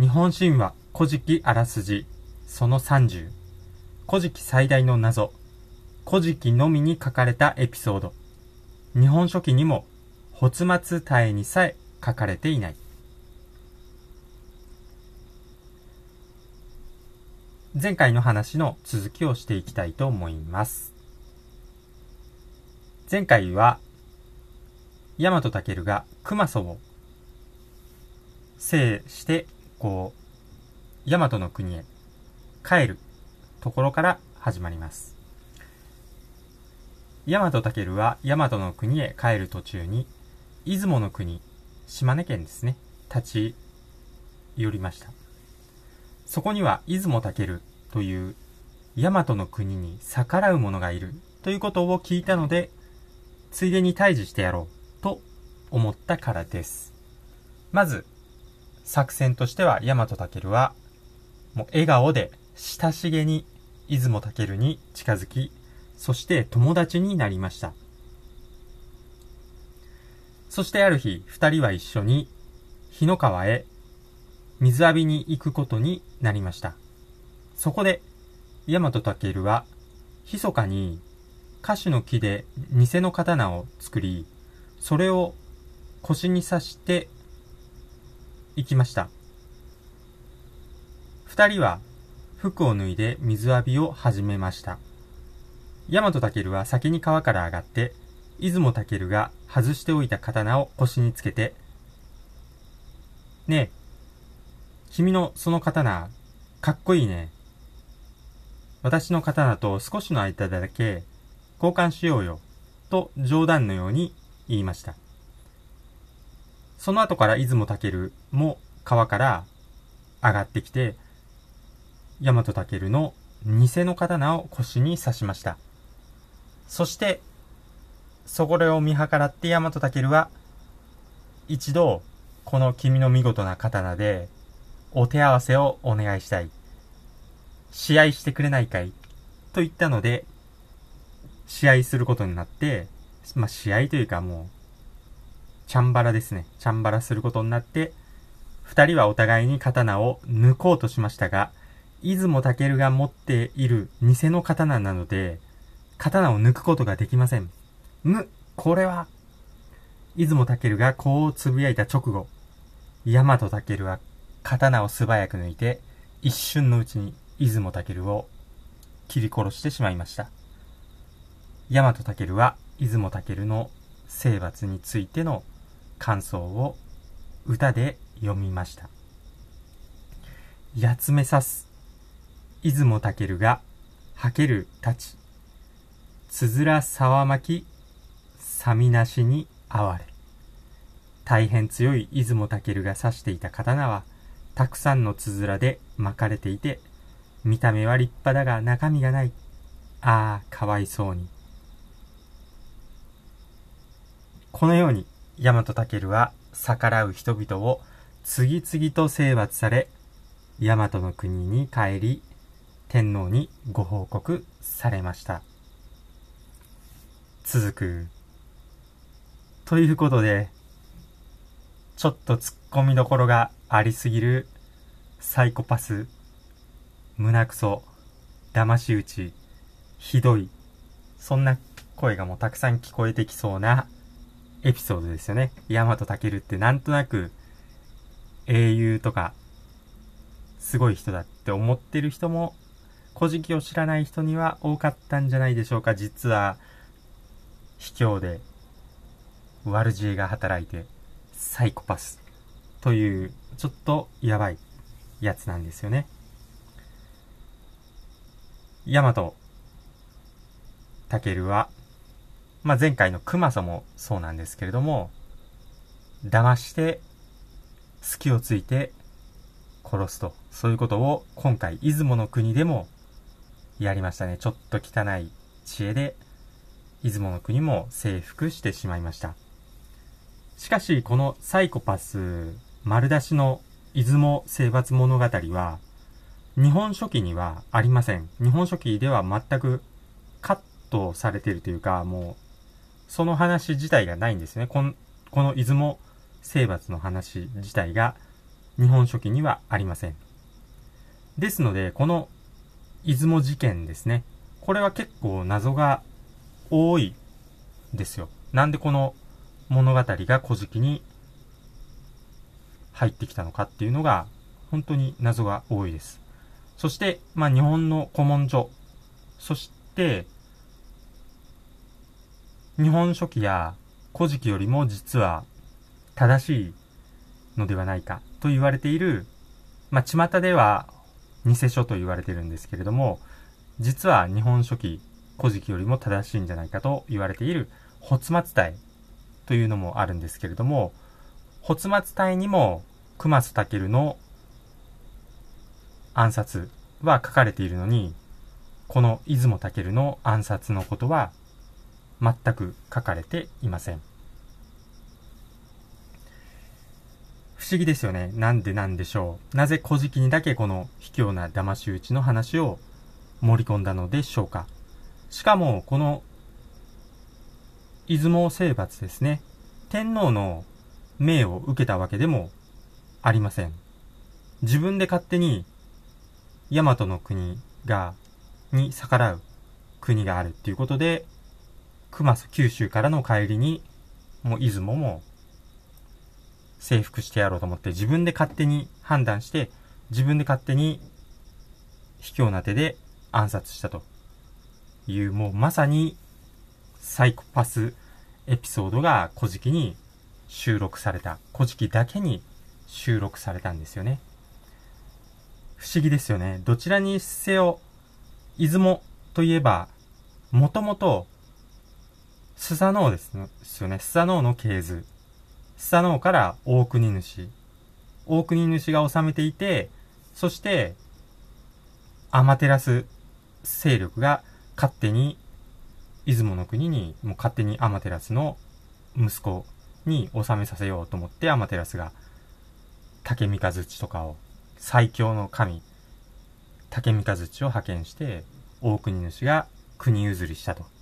日本神話古事記あらすじその30古事記最大の謎。古事記のみに書かれたエピソード。日本書紀にも発末体にさえ書かれていない。前回の話の続きをしていきたいと思います。前回は大和武が熊祖を制してこう大和の国へ帰るところから始まります。大和武は大和の国へ帰る途中に出雲の国島根県ですね立ち寄りました。そこには出雲武という大和の国に逆らう者がいるということを聞いたのでついでに退治してやろうと思ったからです。まず作戦としては大和武はもう笑顔で親しげに出雲武に近づきそして友達になりました。そしてある日二人は一緒に日の川へ水浴びに行くことになりました。そこで大和武は密かに歌手の木で偽の刀を作りそれを腰に刺して行きました。二人は服を脱いで水浴びを始めました。大和武は先に川から上がって出雲武が外しておいた刀を腰につけてねえ君のその刀かっこいいね。私の刀と少しの間だけ交換しようよと冗談のように言いました。その後から出雲武も川から上がってきて、大和武の偽の刀を腰に刺しました。そして、そこらを見計らって大和武は、一度、この君の見事な刀で、お手合わせをお願いしたい。試合してくれないかい？と言ったので、試合することになって、まあ、試合というかもう、チャンバラですね。チャンバラすることになって、二人はお互いに刀を抜こうとしましたが、出雲武が持っている偽の刀なので、刀を抜くことができません。む、これは、出雲武がこう呟いた直後、大和武は刀を素早く抜いて、一瞬のうちに出雲武を切り殺してしまいました。大和武は出雲武の征伐についての感想を歌で読みました。八つ目刺す。出雲武が、はけるたち。つづら沢巻き、さみなしに哀れ。大変強い出雲武が刺していた刀は、たくさんのつづらで巻かれていて、見た目は立派だが中身がない。ああ、かわいそうに。このように、大和武は逆らう人々を次々と征伐され、大和の国に帰り、天皇にご報告されました。続く。ということで、ちょっと突っ込みどころがありすぎるサイコパス、胸くそ、騙し討ち、ひどい、そんな声がもうたくさん聞こえてきそうなエピソードですよね。ヤマトタケルってなんとなく英雄とかすごい人だって思ってる人も古事記を知らない人には多かったんじゃないでしょうか。実は卑怯で悪知恵が働いてサイコパスというちょっとやばいやつなんですよね。ヤマトタケルはまあ、前回の熊さんもそうなんですけれども、騙して隙をついて殺すと。そういうことを今回、出雲の国でもやりましたね。ちょっと汚い知恵で、出雲の国も征服してしまいました。しかし、このサイコパス丸出しの出雲征伐物語は、日本書紀にはありません。日本書紀では全くカットされているというか、もうその話自体がないんですね。この、この出雲征伐の話自体が日本書紀にはありません。ですので、この出雲事件ですね。これは結構謎が多いですよ。なんでこの物語が古事記に入ってきたのかっていうのが本当に謎が多いです。そして、まあ日本の古文書、そして日本書紀や古事記よりも実は正しいのではないかと言われている、まあ巷では偽書と言われているんですけれども、実は日本書紀、古事記よりも正しいんじゃないかと言われている、発末体というのもあるんですけれども、発末体にも熊須武の暗殺は書かれているのに、この出雲武の暗殺のことは全く書かれていません。不思議ですよね。なんでなんでしょう。なぜ古事記にだけこの卑怯な騙し討ちの話を盛り込んだのでしょうか。しかも、この出雲征伐ですね。天皇の命を受けたわけでもありません。自分で勝手に大和の国が、に逆らう国があるっていうことで、熊須九州からの帰りに、もう出雲も征服してやろうと思って自分で勝手に判断して、自分で勝手に卑怯な手で暗殺したという、もうまさにサイコパスエピソードが古事記に収録された。古事記だけに収録されたんですよね。不思議ですよね。どちらにせよ、出雲といえば、もともと、スサノオですよね。スサノオの系図。スサノオから大国主。大国主が治めていて、そして、アマテラス勢力が勝手に出雲の国にもう勝手にアマテラスの息子に治めさせようと思ってアマテラスが竹三日月とかを最強の神竹三日月を派遣して大国主が国譲りしたと。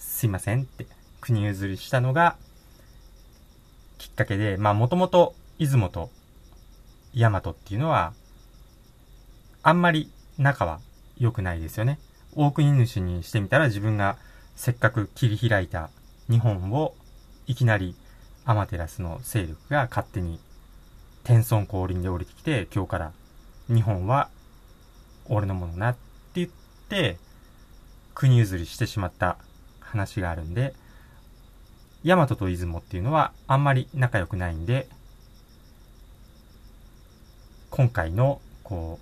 すいませんって国譲りしたのがきっかけで、まあもともと出雲と大和っていうのはあんまり仲は良くないですよね。大国主にしてみたら自分がせっかく切り開いた日本をいきなりアマテラスの勢力が勝手に天孫降臨で降りてきて今日から日本は俺のものなって言って国譲りしてしまった話があるんで大和と出雲っていうのはあんまり仲良くないんで今回のこ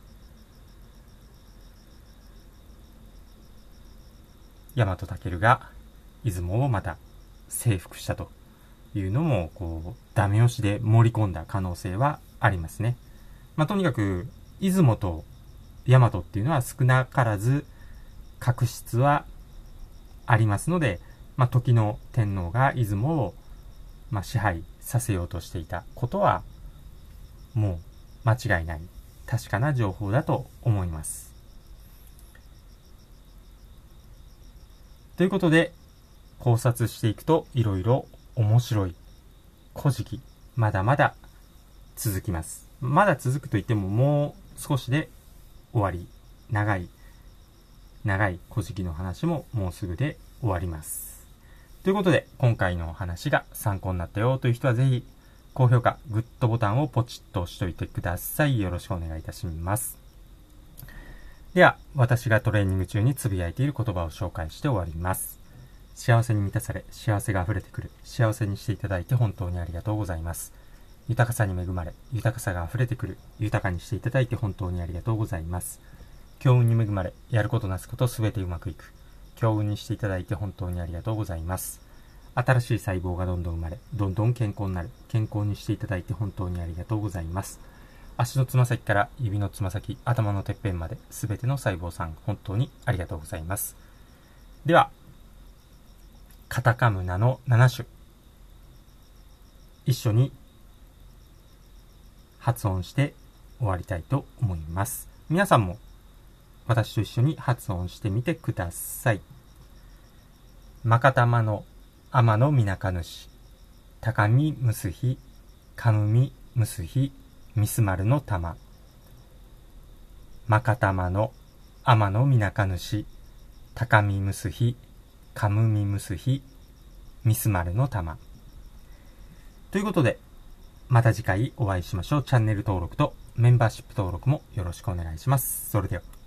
う大和武が出雲をまた征服したというのも、こう、ダメ押しで盛り込んだ可能性はありますね。まあ、とにかく、出雲と大和っていうのは少なからず確執はありますので、まあ、時の天皇が出雲を、まあ、支配させようとしていたことは、もう間違いない、確かな情報だと思います。ということで、考察していくといろいろ面白い古事記、まだまだ続きます。まだ続くと言ってももう少しで終わり。長い、長い古事記の話ももうすぐで終わります。ということで、今回のお話が参考になったよという人はぜひ、高評価、グッドボタンをポチッと押しといてください。よろしくお願いいたします。では、私がトレーニング中につぶやいている言葉を紹介して終わります。幸せに満たされ、幸せが溢れてくる。幸せにしていただいて本当にありがとうございます。豊かさに恵まれ、豊かさが溢れてくる。豊かにしていただいて本当にありがとうございます。強運に恵まれ、やることなすことすべてうまくいく。強運にしていただいて本当にありがとうございます。新しい細胞がどんどん生まれ、どんどん健康になる。健康にしていただいて本当にありがとうございます。足のつま先から指のつま先、頭のてっぺんまで、すべての細胞さん、本当にありがとうございます。では、カタカムナの7種。一緒に発音して終わりたいと思います。皆さんも私と一緒に発音してみてください。まかたまの天のみなか主。高みむすひ、かむみむすひ、ミス丸の玉。まかたまの天のみなか主、高みむすひ、かむみむすひ、ミス丸の玉。ということで、また次回お会いしましょう。チャンネル登録とメンバーシップ登録もよろしくお願いします。それでは。